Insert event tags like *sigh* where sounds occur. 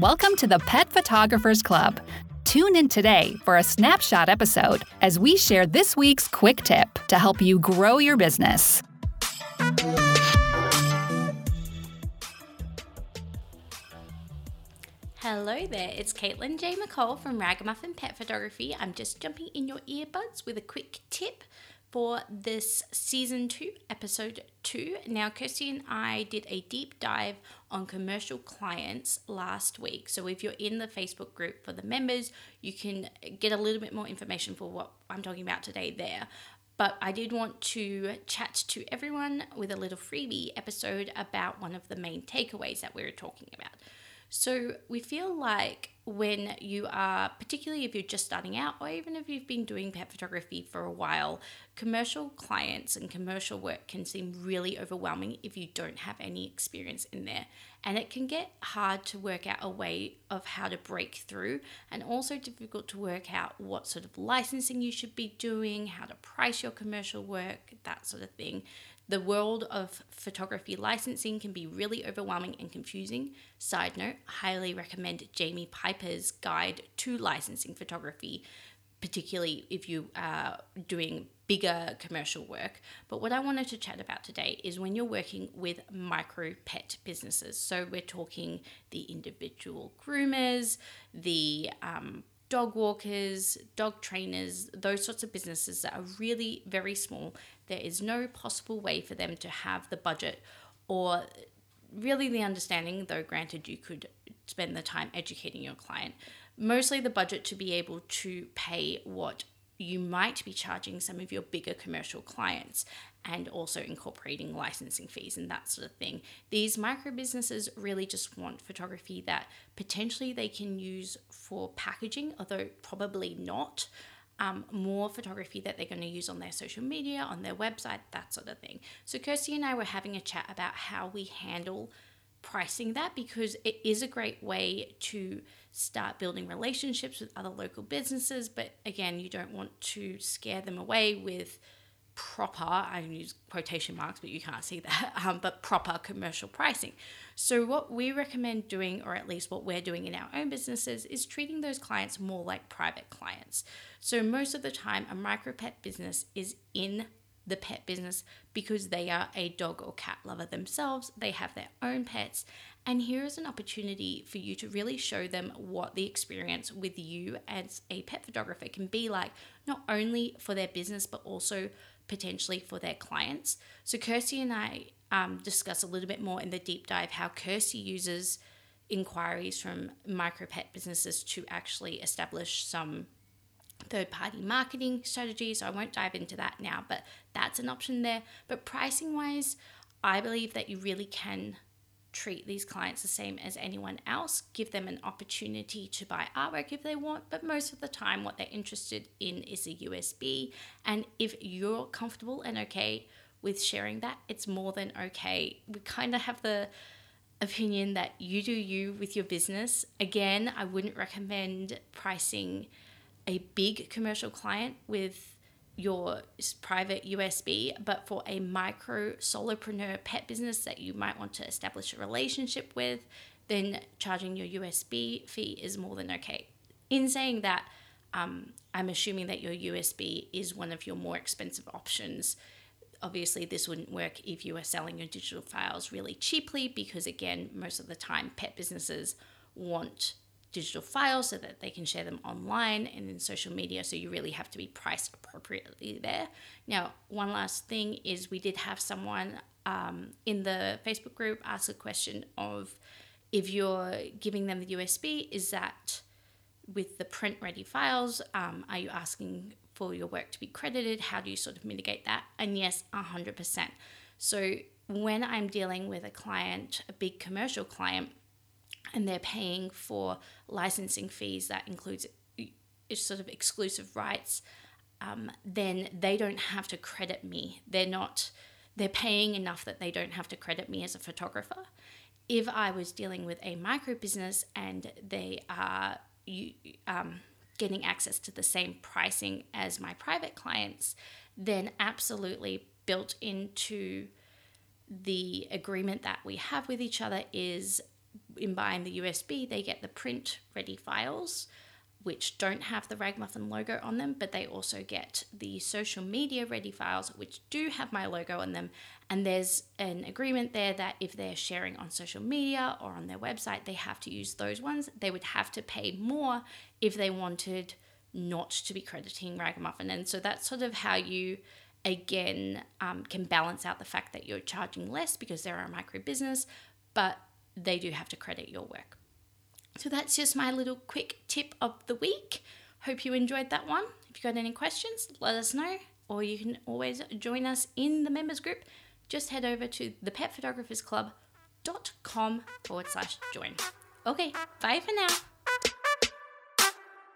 Welcome to the Pet Photographers Club. Tune in today for a snapshot episode as we share this week's quick tip to help you grow your business. Hello there, it's Caitlin J. McCall from Ragamuffin Pet Photography. I'm just jumping in your earbuds with a quick tip for this season two, episode two. Now, Kirsty and I did a deep dive on commercial clients last week. So, if you're in the Facebook group for the members, you can get a little bit more information for what I'm talking about today there. But I did want to chat to everyone with a little freebie episode about one of the main takeaways that we were talking about. So we feel like when you are, particularly if you're just starting out, or even if you've been doing pet photography for a while, commercial clients and commercial work can seem really overwhelming if you don't have any experience in there. And it can get hard to work out a way of how to break through, and also difficult to work out what sort of licensing you should be doing, how to price your commercial work, that sort of thing. The world of photography licensing can be really overwhelming and confusing. Side note, highly recommend Jamie Piper's guide to licensing photography, particularly if you are doing bigger commercial work. But what I wanted to chat about today is when you're working with micro pet businesses. So we're talking the individual groomers, the um, dog walkers, dog trainers, those sorts of businesses that are really very small. There is no possible way for them to have the budget or really the understanding, though granted you could spend the time educating your client, mostly the budget to be able to pay what you might be charging some of your bigger commercial clients and also incorporating licensing fees and that sort of thing. These micro businesses really just want photography that potentially they can use for packaging, although probably not. Um, more photography that they're going to use on their social media, on their website, that sort of thing. So, Kirsty and I were having a chat about how we handle pricing that because it is a great way to start building relationships with other local businesses. But again, you don't want to scare them away with proper, I use quotation marks, but you can't see that, *laughs* um, but proper commercial pricing. So, what we recommend doing, or at least what we're doing in our own businesses, is treating those clients more like private clients. So, most of the time, a micro pet business is in the pet business because they are a dog or cat lover themselves, they have their own pets, and here is an opportunity for you to really show them what the experience with you as a pet photographer can be like, not only for their business, but also potentially for their clients. So, Kirsty and I um, discuss a little bit more in the deep dive how Kirsty uses inquiries from micro pet businesses to actually establish some third party marketing strategies. So, I won't dive into that now, but that's an option there. But pricing wise, I believe that you really can treat these clients the same as anyone else, give them an opportunity to buy artwork if they want, but most of the time, what they're interested in is a USB. And if you're comfortable and okay with sharing that, it's more than okay. We kind of have the opinion that you do you with your business. Again, I wouldn't recommend pricing a big commercial client with your private USB, but for a micro solopreneur pet business that you might want to establish a relationship with, then charging your USB fee is more than okay. In saying that, um, I'm assuming that your USB is one of your more expensive options. Obviously, this wouldn't work if you are selling your digital files really cheaply because, again, most of the time, pet businesses want digital files so that they can share them online and in social media. So you really have to be priced appropriately there. Now, one last thing is we did have someone um, in the Facebook group ask a question of if you're giving them the USB, is that with the print ready files? Um, are you asking for your work to be credited? How do you sort of mitigate that? And yes, 100%. So when I'm dealing with a client, a big commercial client, and they're paying for licensing fees that includes sort of exclusive rights, um, then they don't have to credit me. They're not, they're paying enough that they don't have to credit me as a photographer. If I was dealing with a micro business and they are um, getting access to the same pricing as my private clients, then absolutely built into the agreement that we have with each other is in buying the USB, they get the print ready files, which don't have the Ragamuffin logo on them, but they also get the social media ready files, which do have my logo on them. And there's an agreement there that if they're sharing on social media or on their website, they have to use those ones. They would have to pay more if they wanted not to be crediting Ragamuffin. And so that's sort of how you, again, um, can balance out the fact that you're charging less because they're a micro business, but they do have to credit your work. So that's just my little quick tip of the week. Hope you enjoyed that one. If you got any questions, let us know, or you can always join us in the members group. Just head over to thepetphotographersclub.com forward slash join. Okay, bye for now.